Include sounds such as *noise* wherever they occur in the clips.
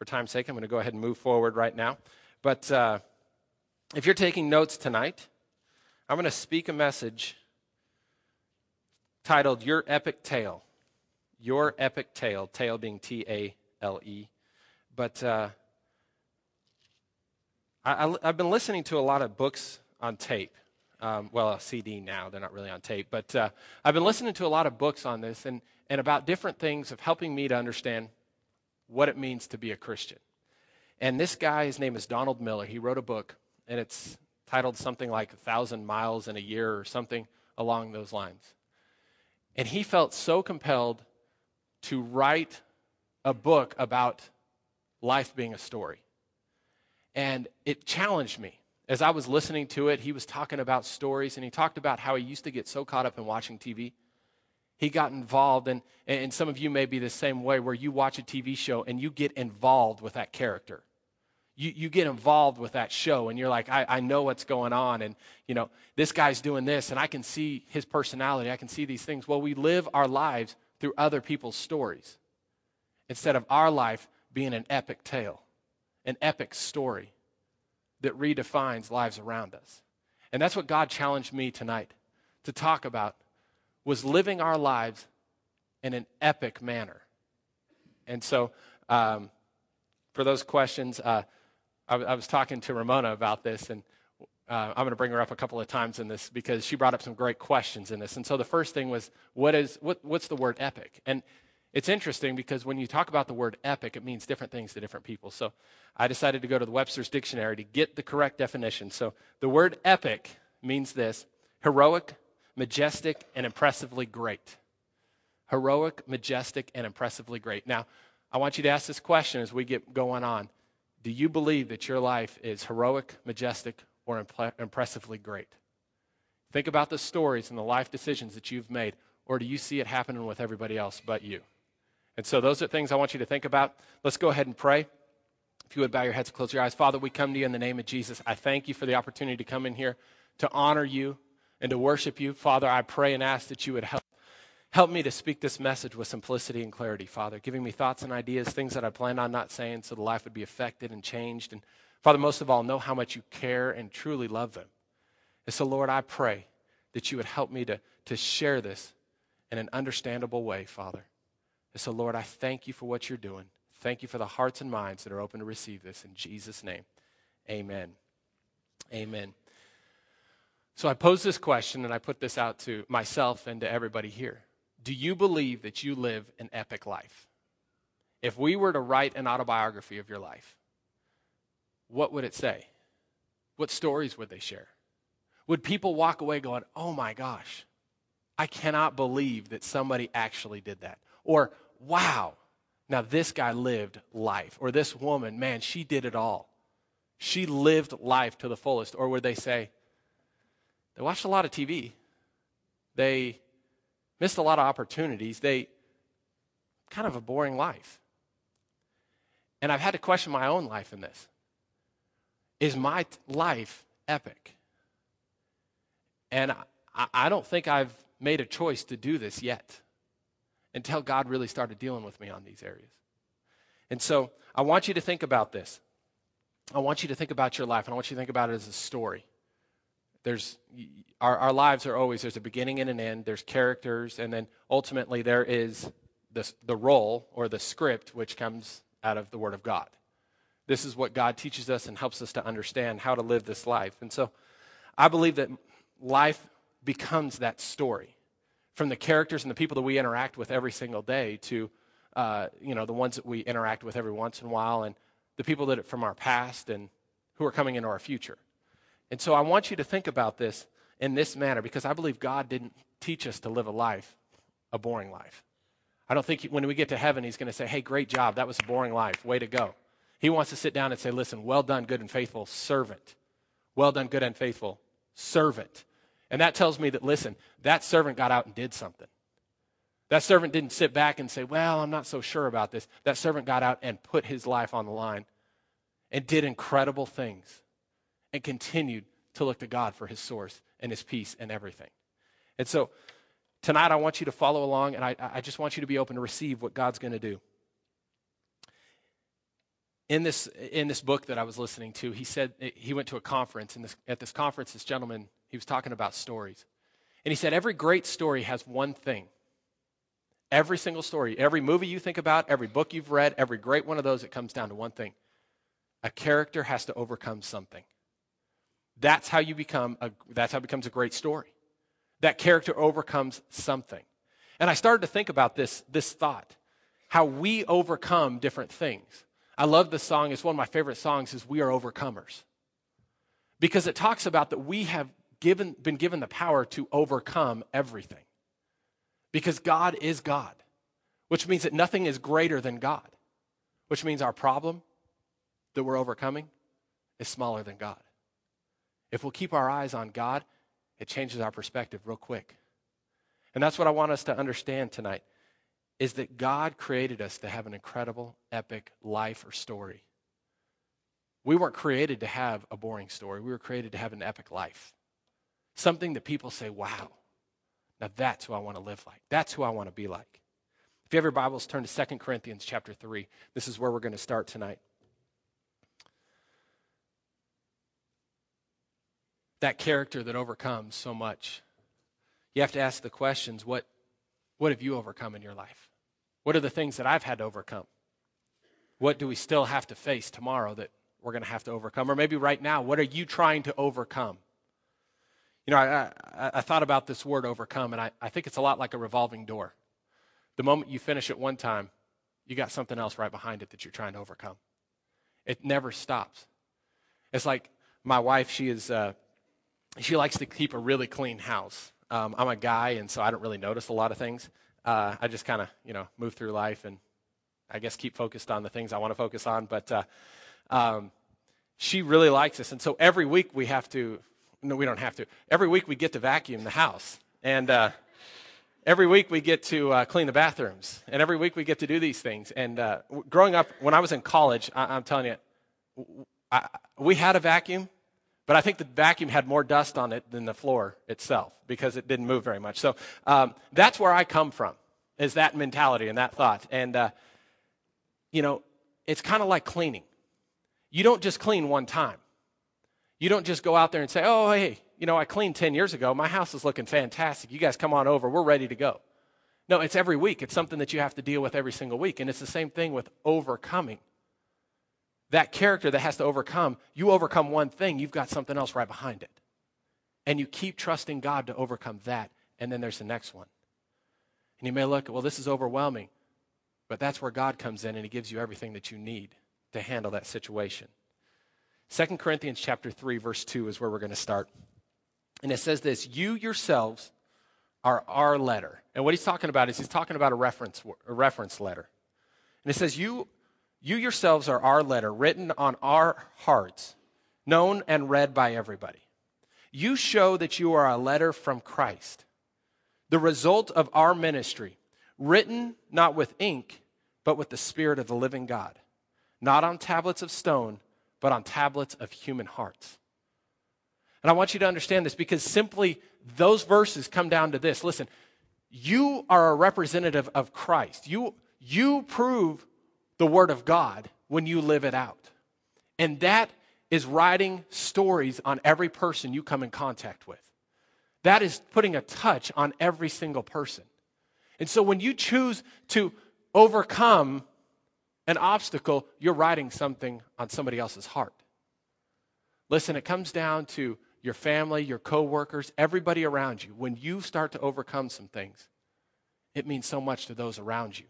for time's sake, I'm going to go ahead and move forward right now. But uh, if you're taking notes tonight, I'm going to speak a message titled Your Epic Tale. Your Epic Tale, tale being T A L E. But uh, I, have been listening to a lot of books on tape. Um, well, a CD now, they're not really on tape. But uh, I've been listening to a lot of books on this and, and about different things of helping me to understand what it means to be a Christian. And this guy, his name is Donald Miller. He wrote a book, and it's titled something like A Thousand Miles in a Year or something along those lines. And he felt so compelled to write a book about life being a story. And it challenged me. As I was listening to it, he was talking about stories and he talked about how he used to get so caught up in watching TV. He got involved, and, and some of you may be the same way where you watch a TV show and you get involved with that character. You, you get involved with that show and you're like, I, I know what's going on. And, you know, this guy's doing this and I can see his personality. I can see these things. Well, we live our lives through other people's stories instead of our life being an epic tale, an epic story that redefines lives around us. And that's what God challenged me tonight to talk about was living our lives in an epic manner. And so, um, for those questions, uh, I, I, was talking to Ramona about this, and uh, I'm going to bring her up a couple of times in this because she brought up some great questions in this. And so the first thing was, what is what, what's the word epic? And it's interesting because when you talk about the word epic, it means different things to different people. So I decided to go to the Webster's Dictionary to get the correct definition. So the word epic means this heroic, majestic, and impressively great. Heroic, majestic, and impressively great. Now, I want you to ask this question as we get going on. Do you believe that your life is heroic, majestic, or impressively great? Think about the stories and the life decisions that you've made, or do you see it happening with everybody else but you? And so, those are things I want you to think about. Let's go ahead and pray. If you would bow your heads and close your eyes. Father, we come to you in the name of Jesus. I thank you for the opportunity to come in here to honor you and to worship you. Father, I pray and ask that you would help. Help me to speak this message with simplicity and clarity, Father, giving me thoughts and ideas, things that I planned on not saying so the life would be affected and changed. And Father, most of all, know how much you care and truly love them. And so, Lord, I pray that you would help me to, to share this in an understandable way, Father. And so, Lord, I thank you for what you're doing. Thank you for the hearts and minds that are open to receive this. In Jesus' name, amen. Amen. So I pose this question and I put this out to myself and to everybody here. Do you believe that you live an epic life? If we were to write an autobiography of your life, what would it say? What stories would they share? Would people walk away going, oh my gosh, I cannot believe that somebody actually did that? Or, wow, now this guy lived life. Or this woman, man, she did it all. She lived life to the fullest. Or would they say, they watched a lot of TV. They missed a lot of opportunities. They kind of a boring life. And I've had to question my own life in this. Is my life epic? And I, I don't think I've made a choice to do this yet until God really started dealing with me on these areas. And so I want you to think about this. I want you to think about your life, and I want you to think about it as a story. There's our, our lives are always there's a beginning and an end, there's characters, and then ultimately there is the, the role or the script which comes out of the Word of God. This is what God teaches us and helps us to understand how to live this life. And so I believe that life becomes that story from the characters and the people that we interact with every single day to uh, you know the ones that we interact with every once in a while and the people that are from our past and who are coming into our future and so i want you to think about this in this manner because i believe god didn't teach us to live a life a boring life. I don't think when we get to heaven he's going to say hey great job. That was a boring life. Way to go. He wants to sit down and say listen well done good and faithful servant. Well done good and faithful servant. And that tells me that, listen, that servant got out and did something. That servant didn't sit back and say, well, I'm not so sure about this. That servant got out and put his life on the line and did incredible things and continued to look to God for his source and his peace and everything. And so tonight I want you to follow along and I, I just want you to be open to receive what God's going to do. in this, in this book that I was listening to, he said he went to a conference, and this, at this conference, this gentleman, he was talking about stories. And he said, Every great story has one thing. Every single story, every movie you think about, every book you've read, every great one of those, it comes down to one thing a character has to overcome something. That's how you become a, that's how it becomes a great story. That character overcomes something. And I started to think about this, this thought, how we overcome different things. I love the song, it's one of my favorite songs, is We Are Overcomers. Because it talks about that we have given, been given the power to overcome everything. Because God is God, which means that nothing is greater than God, which means our problem that we're overcoming is smaller than God. If we'll keep our eyes on God, it changes our perspective real quick. And that's what I want us to understand tonight is that God created us to have an incredible, epic life or story. We weren't created to have a boring story. We were created to have an epic life. Something that people say, wow, now that's who I want to live like. That's who I want to be like. If you have your Bibles, turn to 2 Corinthians chapter 3. This is where we're going to start tonight. That character that overcomes so much. You have to ask the questions what, what have you overcome in your life? What are the things that I've had to overcome? What do we still have to face tomorrow that we're going to have to overcome? Or maybe right now, what are you trying to overcome? You know, I, I, I thought about this word overcome, and I, I think it's a lot like a revolving door. The moment you finish it one time, you got something else right behind it that you're trying to overcome. It never stops. It's like my wife, she is. Uh, she likes to keep a really clean house. Um, I'm a guy, and so I don't really notice a lot of things. Uh, I just kind of, you know, move through life and I guess keep focused on the things I want to focus on. But uh, um, she really likes this. And so every week we have to, no, we don't have to. Every week we get to vacuum the house. And uh, every week we get to uh, clean the bathrooms. And every week we get to do these things. And uh, growing up, when I was in college, I, am telling you, I, we had a vacuum but I think the vacuum had more dust on it than the floor itself because it didn't move very much. So um, that's where I come from, is that mentality and that thought. And, uh, you know, it's kind of like cleaning. You don't just clean one time. You don't just go out there and say, oh, hey, you know, I cleaned 10 years ago. My house is looking fantastic. You guys come on over. We're ready to go. No, it's every week. It's something that you have to deal with every single week. And it's the same thing with overcoming that character that has to overcome, you overcome one thing, you've got something else right behind it. And you keep trusting God to overcome that. And then there's the next one. And you may look, well, this is overwhelming. But that's where God comes in and he gives you everything that you need to handle that situation. 2 Corinthians chapter 3 verse 2 is where we're going to start. And it says this, you yourselves are our letter. And what he's talking about is he's talking about a reference a reference letter. And it says you you yourselves are our letter, written on our hearts, known and read by everybody. You show that you are a letter from Christ, the result of our ministry, written not with ink, but with the Spirit of the living God, not on tablets of stone, but on tablets of human hearts. And I want you to understand this because simply those verses come down to this. Listen, you are a representative of Christ. You, you prove the Word of God when you live it out. And that is writing stories on every person you come in contact with. That is putting a touch on every single person. And so when you choose to overcome an obstacle, you're writing something on somebody else's heart. Listen, it comes down to your family, your coworkers, everybody around you. When you start to overcome some things, it means so much to those around you.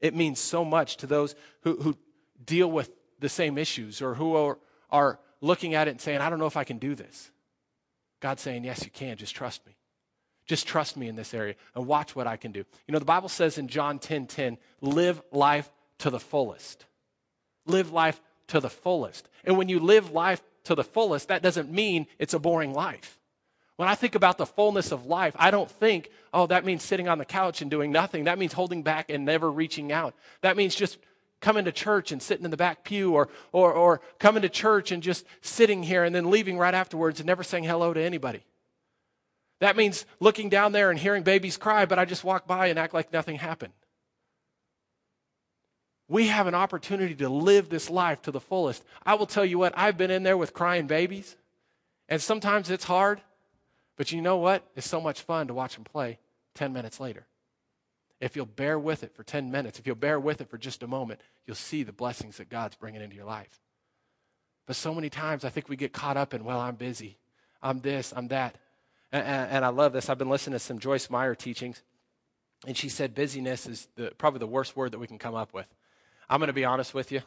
It means so much to those who, who deal with the same issues or who are, are looking at it and saying, I don't know if I can do this. God's saying, Yes, you can. Just trust me. Just trust me in this area and watch what I can do. You know, the Bible says in John 10 10, live life to the fullest. Live life to the fullest. And when you live life to the fullest, that doesn't mean it's a boring life. When I think about the fullness of life, I don't think, oh, that means sitting on the couch and doing nothing. That means holding back and never reaching out. That means just coming to church and sitting in the back pew or, or, or coming to church and just sitting here and then leaving right afterwards and never saying hello to anybody. That means looking down there and hearing babies cry, but I just walk by and act like nothing happened. We have an opportunity to live this life to the fullest. I will tell you what, I've been in there with crying babies, and sometimes it's hard, but you know what? It's so much fun to watch them play 10 minutes later. If you'll bear with it for 10 minutes, if you'll bear with it for just a moment, you'll see the blessings that God's bringing into your life. But so many times I think we get caught up in, well, I'm busy. I'm this, I'm that. And, and, and I love this. I've been listening to some Joyce Meyer teachings, and she said busyness is the, probably the worst word that we can come up with. I'm going to be honest with you.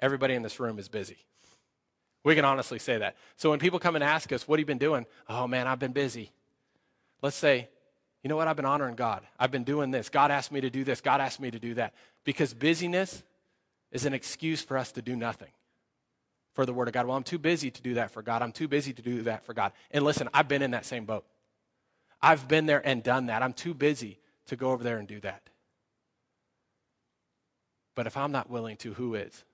Everybody in this room is busy. We can honestly say that. So when people come and ask us, What have you been doing? Oh, man, I've been busy. Let's say, You know what? I've been honoring God. I've been doing this. God asked me to do this. God asked me to do that. Because busyness is an excuse for us to do nothing for the Word of God. Well, I'm too busy to do that for God. I'm too busy to do that for God. And listen, I've been in that same boat. I've been there and done that. I'm too busy to go over there and do that. But if I'm not willing to, who is?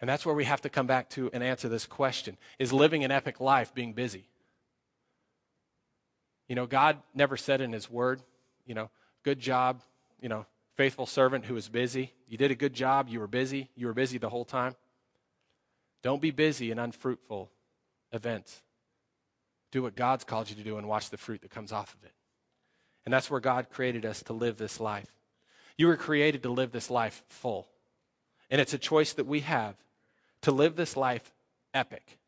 And that's where we have to come back to and answer this question Is living an epic life being busy? You know, God never said in His Word, you know, good job, you know, faithful servant who is busy. You did a good job. You were busy. You were busy the whole time. Don't be busy in unfruitful events. Do what God's called you to do and watch the fruit that comes off of it. And that's where God created us to live this life. You were created to live this life full. And it's a choice that we have to live this life epic.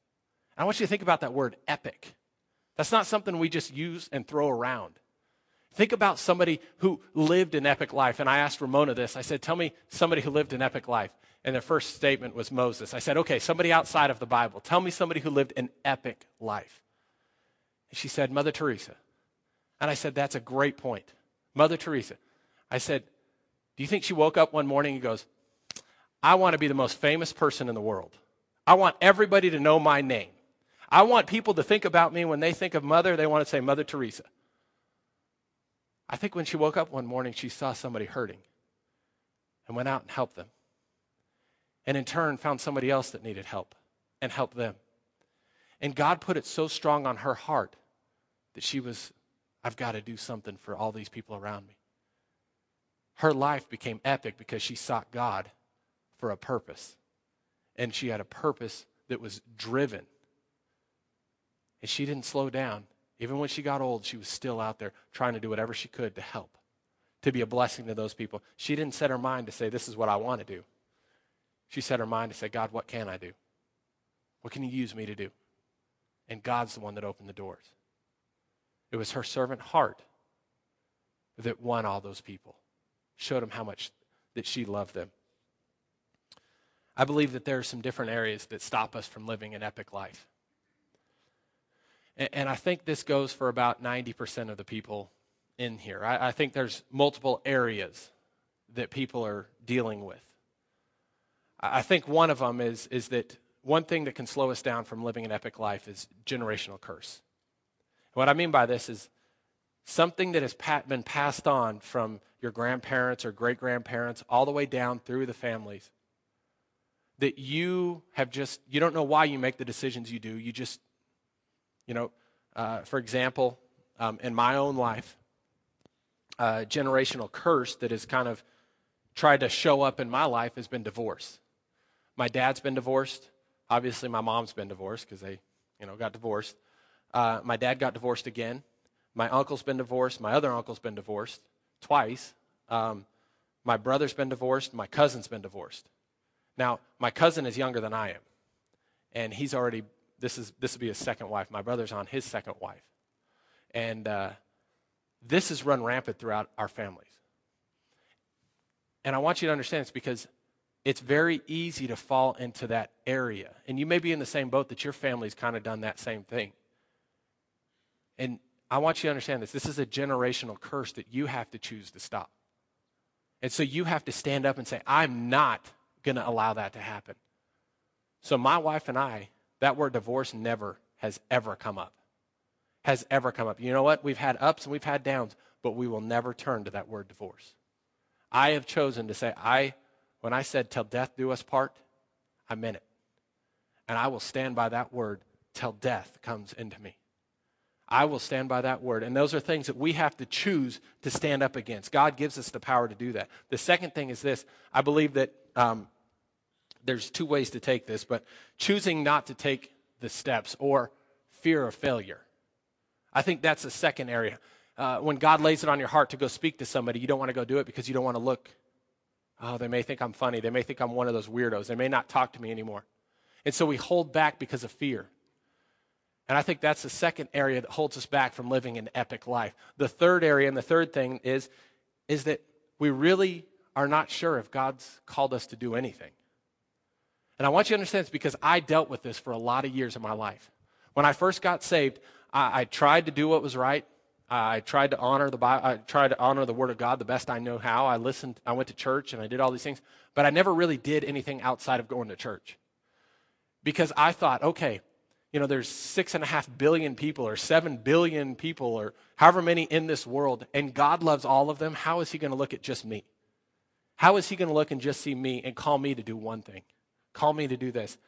I want you to think about that word epic. That's not something we just use and throw around. Think about somebody who lived an epic life. And I asked Ramona this. I said, Tell me somebody who lived an epic life. And their first statement was Moses. I said, Okay, somebody outside of the Bible. Tell me somebody who lived an epic life. And she said, Mother Teresa. And I said, That's a great point. Mother Teresa. I said, Do you think she woke up one morning and goes, I want to be the most famous person in the world? I want everybody to know my name. I want people to think about me when they think of mother, they want to say Mother Teresa. I think when she woke up one morning, she saw somebody hurting and went out and helped them. And in turn, found somebody else that needed help and helped them. And God put it so strong on her heart that she was, I've got to do something for all these people around me. Her life became epic because she sought God for a purpose. And she had a purpose that was driven. And she didn't slow down. Even when she got old, she was still out there trying to do whatever she could to help, to be a blessing to those people. She didn't set her mind to say, This is what I want to do. She set her mind to say, God, what can I do? What can you use me to do? And God's the one that opened the doors. It was her servant heart that won all those people, showed them how much that she loved them. I believe that there are some different areas that stop us from living an epic life. And, and I think this goes for about 90% of the people in here. I, I think there's multiple areas that people are dealing with. I think one of them is, is that one thing that can slow us down from living an epic life is generational curse. What I mean by this is something that has been passed on from your grandparents or great grandparents all the way down through the families that you have just, you don't know why you make the decisions you do. You just you know, uh, for example, um, in my own life, a generational curse that has kind of tried to show up in my life has been divorce. My dad's been divorced. Obviously, my mom's been divorced because they, you know, got divorced. Uh, my dad got divorced again. My uncle's been divorced. My other uncle's been divorced twice. Um, my brother's been divorced. My cousin's been divorced. Now, my cousin is younger than I am, and he's already this is this will be his second wife. My brother's on his second wife, and uh, this has run rampant throughout our families. And I want you to understand this because it's very easy to fall into that area, and you may be in the same boat that your family's kind of done that same thing. And I want you to understand this. This is a generational curse that you have to choose to stop. And so you have to stand up and say, I'm not going to allow that to happen. So my wife and I that word divorce never has ever come up. Has ever come up. You know what? We've had ups and we've had downs, but we will never turn to that word divorce. I have chosen to say, I, when I said, till death do us part, I meant it. And I will stand by that word till death comes into me. I will stand by that word. And those are things that we have to choose to stand up against. God gives us the power to do that. The second thing is this I believe that um, there's two ways to take this, but choosing not to take the steps or fear of failure. I think that's the second area. Uh, when God lays it on your heart to go speak to somebody, you don't want to go do it because you don't want to look. Oh, they may think I'm funny. They may think I'm one of those weirdos. They may not talk to me anymore. And so we hold back because of fear. And I think that's the second area that holds us back from living an epic life. The third area and the third thing is, is that we really are not sure if God's called us to do anything. And I want you to understand this because I dealt with this for a lot of years of my life. When I first got saved, I, I tried to do what was right. I tried to honor the I tried to honor the Word of God the best I know how. I listened. I went to church and I did all these things, but I never really did anything outside of going to church because I thought, okay, you know, there's six and a half billion people or seven billion people or however many in this world, and God loves all of them. How is He going to look at just me? How is He going to look and just see me and call me to do one thing? Call me to do this.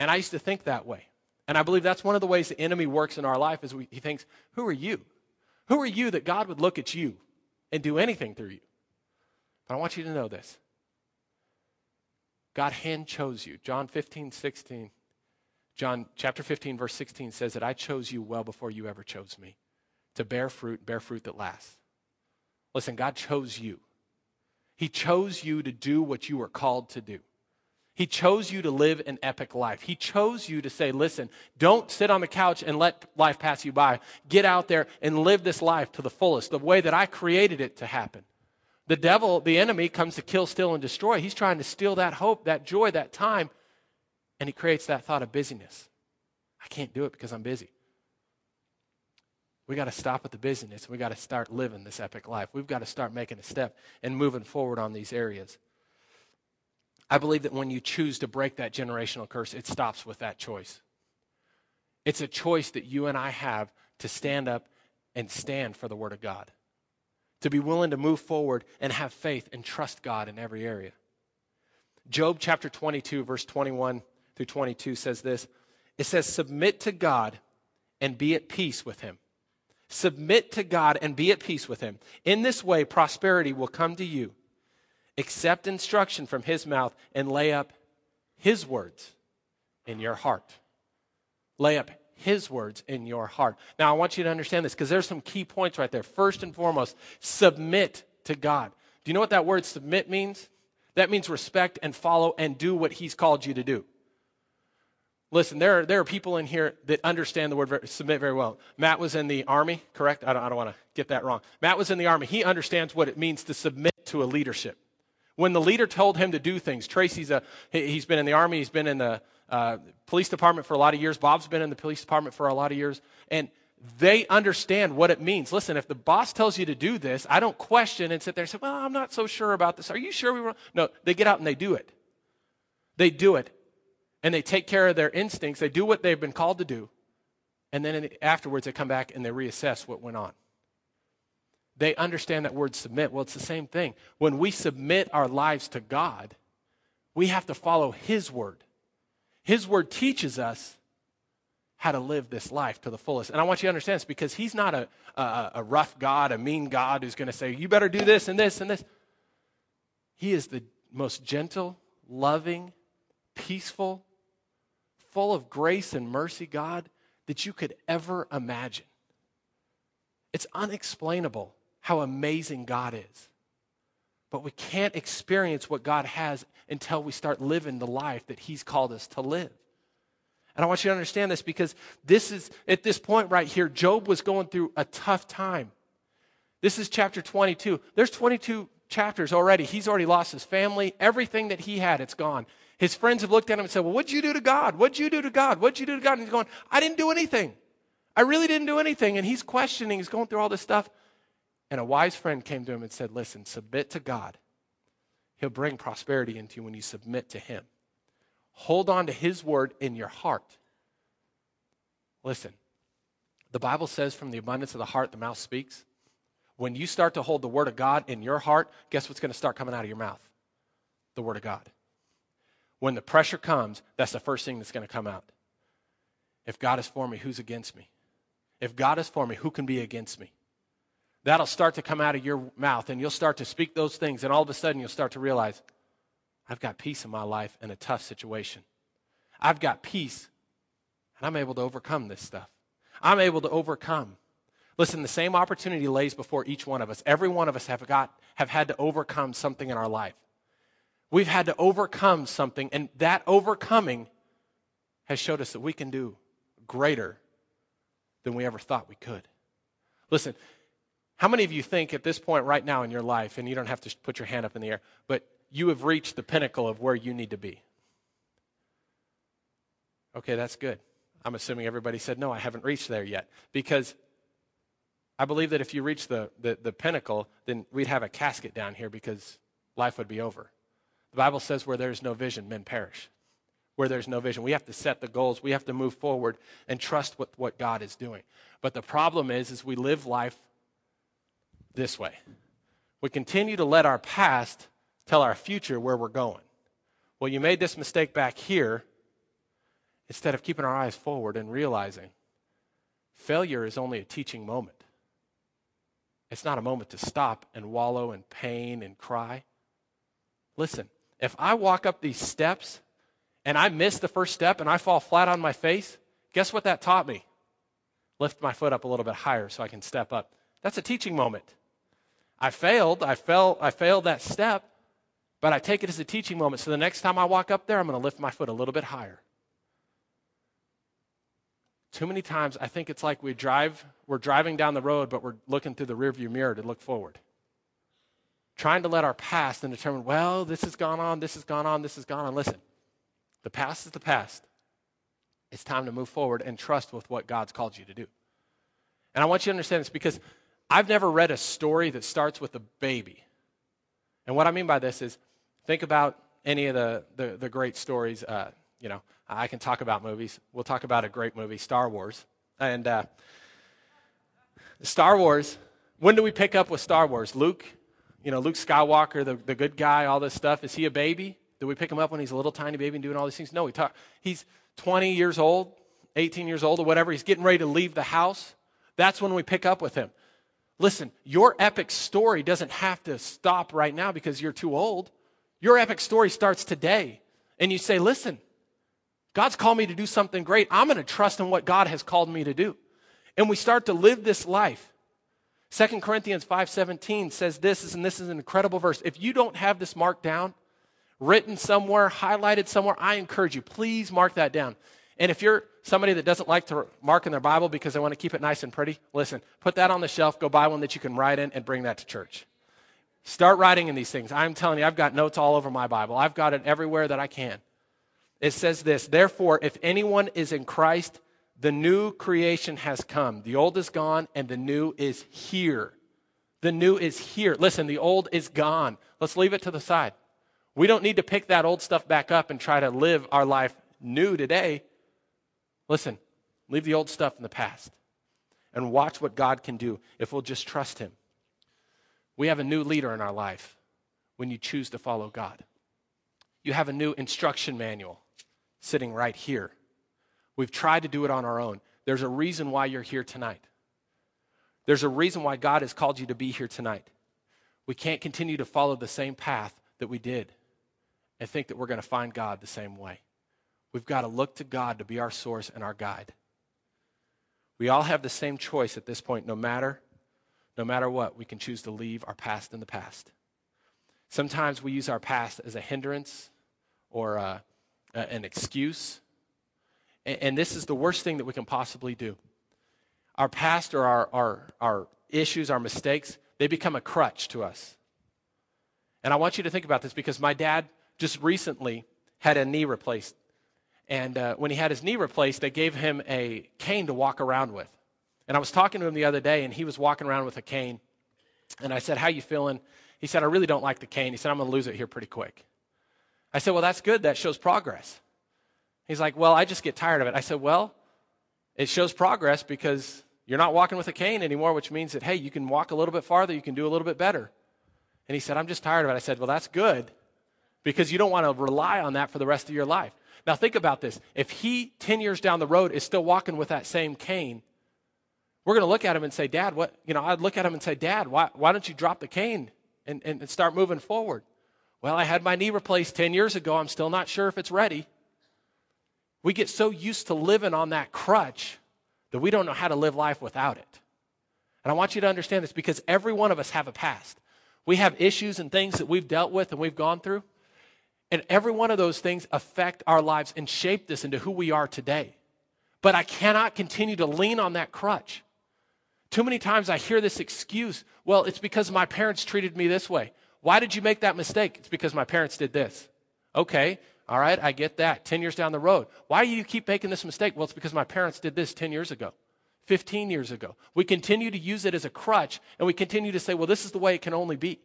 And I used to think that way. And I believe that's one of the ways the enemy works in our life is we, he thinks, who are you? Who are you that God would look at you and do anything through you? But I want you to know this. God hand chose you. John 15, 16 John chapter 15, verse 16 says that I chose you well before you ever chose me to bear fruit, bear fruit that lasts. Listen, God chose you. He chose you to do what you were called to do. He chose you to live an epic life. He chose you to say, listen, don't sit on the couch and let life pass you by. Get out there and live this life to the fullest, the way that I created it to happen. The devil, the enemy, comes to kill, steal, and destroy. He's trying to steal that hope, that joy, that time and he creates that thought of busyness. I can't do it because I'm busy. We got to stop with the busyness. We got to start living this epic life. We've got to start making a step and moving forward on these areas. I believe that when you choose to break that generational curse, it stops with that choice. It's a choice that you and I have to stand up and stand for the Word of God, to be willing to move forward and have faith and trust God in every area. Job chapter 22, verse 21 through 22 says this it says, Submit to God and be at peace with him. Submit to God and be at peace with him. In this way, prosperity will come to you. Accept instruction from his mouth and lay up his words in your heart. Lay up his words in your heart. Now, I want you to understand this because there's some key points right there. First and foremost, submit to God. Do you know what that word submit means? That means respect and follow and do what he's called you to do. Listen, there are, there are people in here that understand the word submit very well. Matt was in the army, correct? I don't, I don't want to get that wrong. Matt was in the army. He understands what it means to submit to a leadership. When the leader told him to do things, Tracy's a, he's been in the army, he's been in the uh, police department for a lot of years. Bob's been in the police department for a lot of years. And they understand what it means. Listen, if the boss tells you to do this, I don't question and sit there and say, well, I'm not so sure about this. Are you sure we were? No, they get out and they do it. They do it and they take care of their instincts. They do what they've been called to do. And then afterwards, they come back and they reassess what went on. They understand that word submit. Well, it's the same thing. When we submit our lives to God, we have to follow His word. His word teaches us how to live this life to the fullest. And I want you to understand this because He's not a, a, a rough God, a mean God who's going to say, you better do this and this and this. He is the most gentle, loving, peaceful, full of grace and mercy, God, that you could ever imagine. It's unexplainable how amazing God is. But we can't experience what God has until we start living the life that He's called us to live. And I want you to understand this because this is, at this point right here, Job was going through a tough time. This is chapter 22. There's 22 chapters already. He's already lost his family, everything that he had, it's gone. His friends have looked at him and said, Well, what'd you do to God? What'd you do to God? What'd you do to God? And he's going, I didn't do anything. I really didn't do anything. And he's questioning, he's going through all this stuff. And a wise friend came to him and said, Listen, submit to God. He'll bring prosperity into you when you submit to Him. Hold on to His word in your heart. Listen, the Bible says, from the abundance of the heart, the mouth speaks. When you start to hold the word of God in your heart, guess what's going to start coming out of your mouth? The word of God. When the pressure comes, that's the first thing that's going to come out. If God is for me, who's against me? If God is for me, who can be against me? That'll start to come out of your mouth, and you'll start to speak those things, and all of a sudden you'll start to realize, I've got peace in my life in a tough situation. I've got peace, and I'm able to overcome this stuff. I'm able to overcome. Listen, the same opportunity lays before each one of us. Every one of us have got have had to overcome something in our life. We've had to overcome something, and that overcoming has showed us that we can do greater than we ever thought we could. Listen, how many of you think at this point right now in your life, and you don't have to put your hand up in the air, but you have reached the pinnacle of where you need to be? Okay, that's good. I'm assuming everybody said, no, I haven't reached there yet. Because I believe that if you reach the, the, the, pinnacle, then we'd have a casket down here because life would be over. The Bible says, where there's no vision, men perish. Where there's no vision, we have to set the goals. We have to move forward and trust what, what God is doing. But the problem is, is we live life this way. We continue to let our past tell our future where we're going. Well, you made this mistake back here instead of keeping our eyes forward and realizing failure is only a teaching moment. It's not a moment to stop and wallow in pain and cry. Listen, if I walk up these steps and I miss the first step and I fall flat on my face, guess what that taught me? Lift my foot up a little bit higher so I can step up. That's a teaching moment. I failed. I fell. I failed that step, but I take it as a teaching moment. So the next time I walk up there, I'm going to lift my foot a little bit higher. Too many times, I think it's like we drive, we're driving down the road, but we're looking through the rearview mirror to look forward. Trying to let our past and determine, well, this has gone on, this has gone on, this has gone on. Listen, the past is the past. It's time to move forward and trust with what God's called you to do. And I want you to understand this because I've never read a story that starts with a baby. And what I mean by this is think about any of the, the, the great stories. Uh, you know, I can talk about movies. We'll talk about a great movie, Star Wars. And uh, Star Wars, when do we pick up with Star Wars? Luke, you know, Luke Skywalker, the, the good guy, all this stuff. Is he a baby? Do we pick him up when he's a little tiny baby and doing all these things? No, we talk, he's 20 years old, 18 years old, or whatever. He's getting ready to leave the house. That's when we pick up with him. Listen, your epic story doesn't have to stop right now because you're too old. Your epic story starts today. And you say, listen, God's called me to do something great. I'm going to trust in what God has called me to do. And we start to live this life. 2 Corinthians 5:17 says this, and this is an incredible verse. If you don't have this marked down, written somewhere, highlighted somewhere, I encourage you, please mark that down. And if you're somebody that doesn't like to mark in their Bible because they want to keep it nice and pretty, listen, put that on the shelf, go buy one that you can write in, and bring that to church. Start writing in these things. I'm telling you, I've got notes all over my Bible. I've got it everywhere that I can it says this Therefore, if anyone is in Christ, the new creation has come. The old is gone, and the new is here. The new is here. Listen, the old is gone. Let's leave it to the side. We don't need to pick that old stuff back up and try to live our life new today. Listen, leave the old stuff in the past and watch what God can do if we'll just trust Him. We have a new leader in our life when you choose to follow God. You have a new instruction manual sitting right here. We've tried to do it on our own. There's a reason why you're here tonight. There's a reason why God has called you to be here tonight. We can't continue to follow the same path that we did and think that we're going to find God the same way. We've got to look to God to be our source and our guide. We all have the same choice at this point, no matter no matter what, we can choose to leave our past in the past. Sometimes we use our past as a hindrance or uh, a, an excuse. And, and this is the worst thing that we can possibly do. Our past or our, our, our issues, our mistakes, they become a crutch to us. And I want you to think about this because my dad just recently had a knee replaced. And uh, when he had his knee replaced, they gave him a cane to walk around with. And I was talking to him the other day, and he was walking around with a cane. And I said, How you feeling? He said, I really don't like the cane. He said, I'm going to lose it here pretty quick. I said, Well, that's good. That shows progress. He's like, Well, I just get tired of it. I said, Well, it shows progress because you're not walking with a cane anymore, which means that, hey, you can walk a little bit farther, you can do a little bit better. And he said, I'm just tired of it. I said, Well, that's good because you don't want to rely on that for the rest of your life. Now, think about this. If he, 10 years down the road, is still walking with that same cane, we're going to look at him and say, Dad, what, you know, I'd look at him and say, Dad, why, why don't you drop the cane and, and, and start moving forward? Well, I had my knee replaced 10 years ago. I'm still not sure if it's ready. We get so used to living on that crutch that we don't know how to live life without it. And I want you to understand this because every one of us have a past. We have issues and things that we've dealt with and we've gone through. And every one of those things affect our lives and shape this into who we are today. But I cannot continue to lean on that crutch. Too many times I hear this excuse well, it's because my parents treated me this way. Why did you make that mistake? It's because my parents did this. Okay, all right, I get that. 10 years down the road. Why do you keep making this mistake? Well, it's because my parents did this 10 years ago, 15 years ago. We continue to use it as a crutch, and we continue to say, well, this is the way it can only be.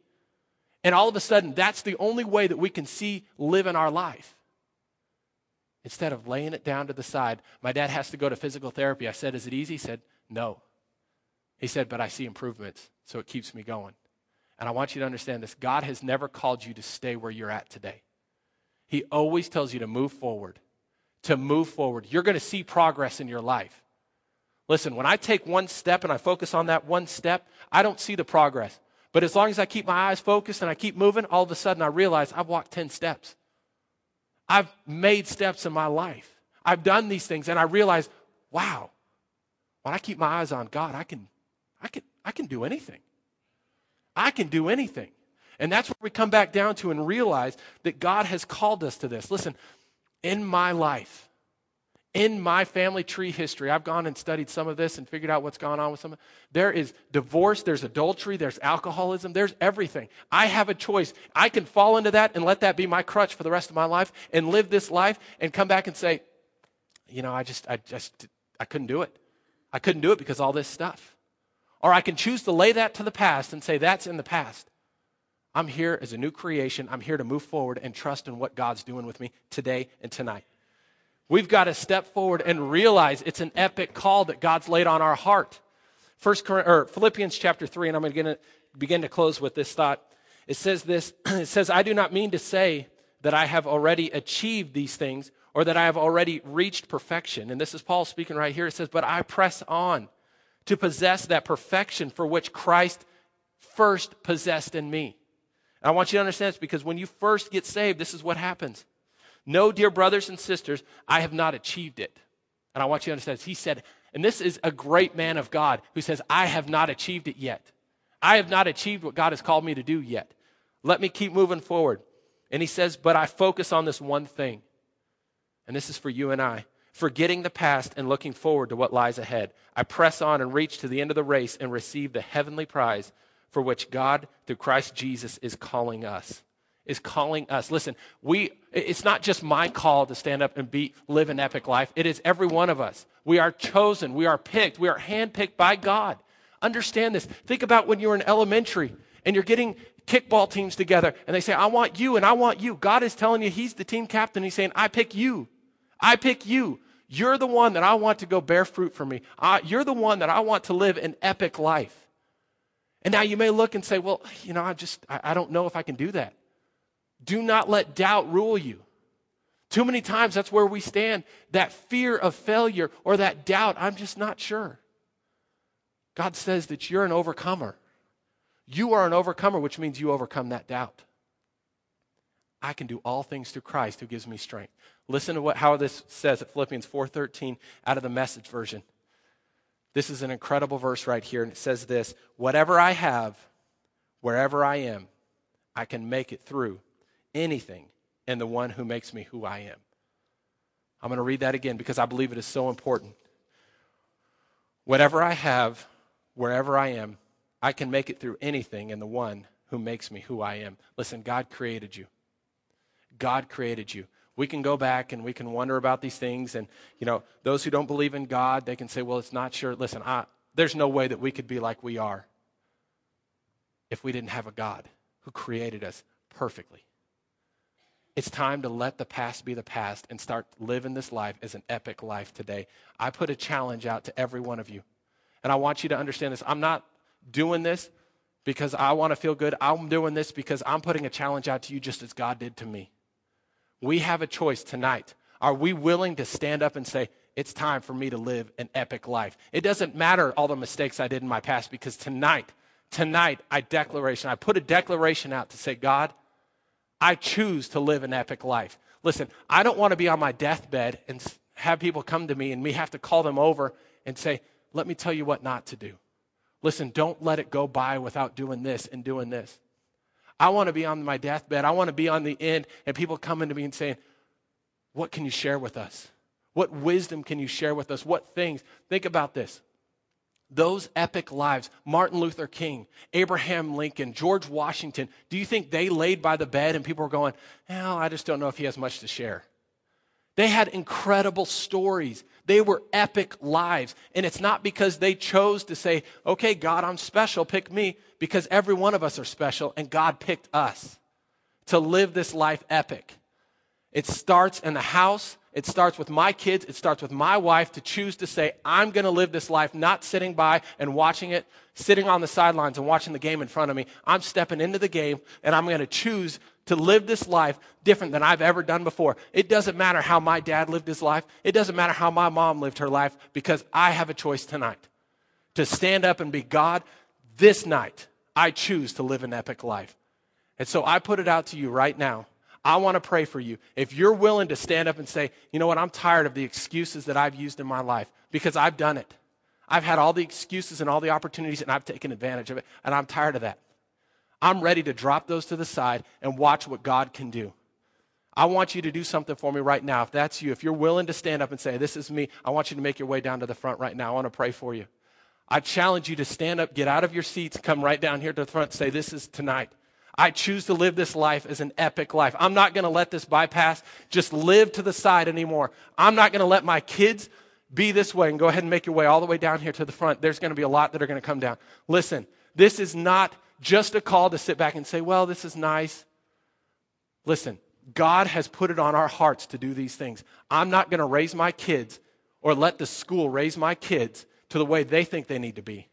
And all of a sudden, that's the only way that we can see live in our life. Instead of laying it down to the side, my dad has to go to physical therapy. I said, Is it easy? He said, No. He said, But I see improvements, so it keeps me going. And I want you to understand this God has never called you to stay where you're at today. He always tells you to move forward, to move forward. You're going to see progress in your life. Listen, when I take one step and I focus on that one step, I don't see the progress. But as long as I keep my eyes focused and I keep moving, all of a sudden I realize I've walked 10 steps. I've made steps in my life. I've done these things and I realize, wow, when I keep my eyes on God, I can, I can, I can do anything. I can do anything. And that's where we come back down to and realize that God has called us to this. Listen, in my life, in my family tree history, I've gone and studied some of this and figured out what's going on with some. There is divorce, there's adultery, there's alcoholism, there's everything. I have a choice. I can fall into that and let that be my crutch for the rest of my life and live this life and come back and say, you know, I just, I just, I couldn't do it. I couldn't do it because all this stuff. Or I can choose to lay that to the past and say, that's in the past. I'm here as a new creation. I'm here to move forward and trust in what God's doing with me today and tonight. We've got to step forward and realize it's an epic call that God's laid on our heart. First or Philippians chapter 3, and I'm going to begin to close with this thought. It says this *clears throat* it says, I do not mean to say that I have already achieved these things or that I have already reached perfection. And this is Paul speaking right here. It says, But I press on to possess that perfection for which Christ first possessed in me. And I want you to understand this because when you first get saved, this is what happens. No, dear brothers and sisters, I have not achieved it. And I want you to understand this. He said, and this is a great man of God who says, I have not achieved it yet. I have not achieved what God has called me to do yet. Let me keep moving forward. And he says, But I focus on this one thing. And this is for you and I forgetting the past and looking forward to what lies ahead. I press on and reach to the end of the race and receive the heavenly prize for which God, through Christ Jesus, is calling us. Is calling us. Listen, we it's not just my call to stand up and be live an epic life. It is every one of us. We are chosen, we are picked, we are handpicked by God. Understand this. Think about when you're in elementary and you're getting kickball teams together and they say, I want you and I want you. God is telling you He's the team captain. He's saying, I pick you. I pick you. You're the one that I want to go bear fruit for me. I, you're the one that I want to live an epic life. And now you may look and say, well, you know, I just, I, I don't know if I can do that. Do not let doubt rule you. Too many times that's where we stand that fear of failure or that doubt. I'm just not sure. God says that you're an overcomer. You are an overcomer, which means you overcome that doubt. I can do all things through Christ who gives me strength. Listen to what, how this says at Philippians 4:13 out of the message version. This is an incredible verse right here, and it says this Whatever I have, wherever I am, I can make it through anything in the one who makes me who I am. I'm going to read that again because I believe it is so important. Whatever I have, wherever I am, I can make it through anything in the one who makes me who I am. Listen, God created you. God created you. We can go back and we can wonder about these things. And, you know, those who don't believe in God, they can say, well, it's not sure. Listen, I, there's no way that we could be like we are if we didn't have a God who created us perfectly. It's time to let the past be the past and start living this life as an epic life today. I put a challenge out to every one of you. And I want you to understand this. I'm not doing this because I want to feel good. I'm doing this because I'm putting a challenge out to you just as God did to me. We have a choice tonight. Are we willing to stand up and say, it's time for me to live an epic life. It doesn't matter all the mistakes I did in my past because tonight, tonight, I declaration, I put a declaration out to say, God, I choose to live an epic life. Listen, I don't want to be on my deathbed and have people come to me and me have to call them over and say, let me tell you what not to do. Listen, don't let it go by without doing this and doing this. I want to be on my deathbed. I want to be on the end and people coming to me and saying, What can you share with us? What wisdom can you share with us? What things? Think about this. Those epic lives, Martin Luther King, Abraham Lincoln, George Washington, do you think they laid by the bed and people were going, Well, I just don't know if he has much to share? They had incredible stories. They were epic lives. And it's not because they chose to say, okay, God, I'm special, pick me, because every one of us are special, and God picked us to live this life epic. It starts in the house, it starts with my kids, it starts with my wife to choose to say, I'm going to live this life, not sitting by and watching it, sitting on the sidelines and watching the game in front of me. I'm stepping into the game, and I'm going to choose to live this life different than I've ever done before. It doesn't matter how my dad lived his life. It doesn't matter how my mom lived her life because I have a choice tonight to stand up and be God. This night, I choose to live an epic life. And so I put it out to you right now. I want to pray for you. If you're willing to stand up and say, you know what, I'm tired of the excuses that I've used in my life because I've done it. I've had all the excuses and all the opportunities and I've taken advantage of it, and I'm tired of that. I'm ready to drop those to the side and watch what God can do. I want you to do something for me right now. If that's you, if you're willing to stand up and say, This is me, I want you to make your way down to the front right now. I want to pray for you. I challenge you to stand up, get out of your seats, come right down here to the front, say, This is tonight. I choose to live this life as an epic life. I'm not going to let this bypass just live to the side anymore. I'm not going to let my kids be this way and go ahead and make your way all the way down here to the front. There's going to be a lot that are going to come down. Listen, this is not just a call to sit back and say, well, this is nice. Listen, God has put it on our hearts to do these things. I'm not going to raise my kids or let the school raise my kids to the way they think they need to be.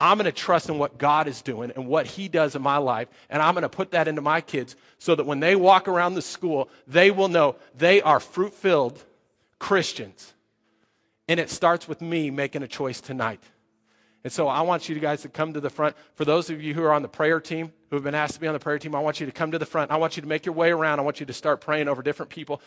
I'm going to trust in what God is doing and what He does in my life, and I'm going to put that into my kids so that when they walk around the school, they will know they are fruit filled Christians. And it starts with me making a choice tonight. And so I want you guys to come to the front. For those of you who are on the prayer team, who have been asked to be on the prayer team, I want you to come to the front. I want you to make your way around. I want you to start praying over different people.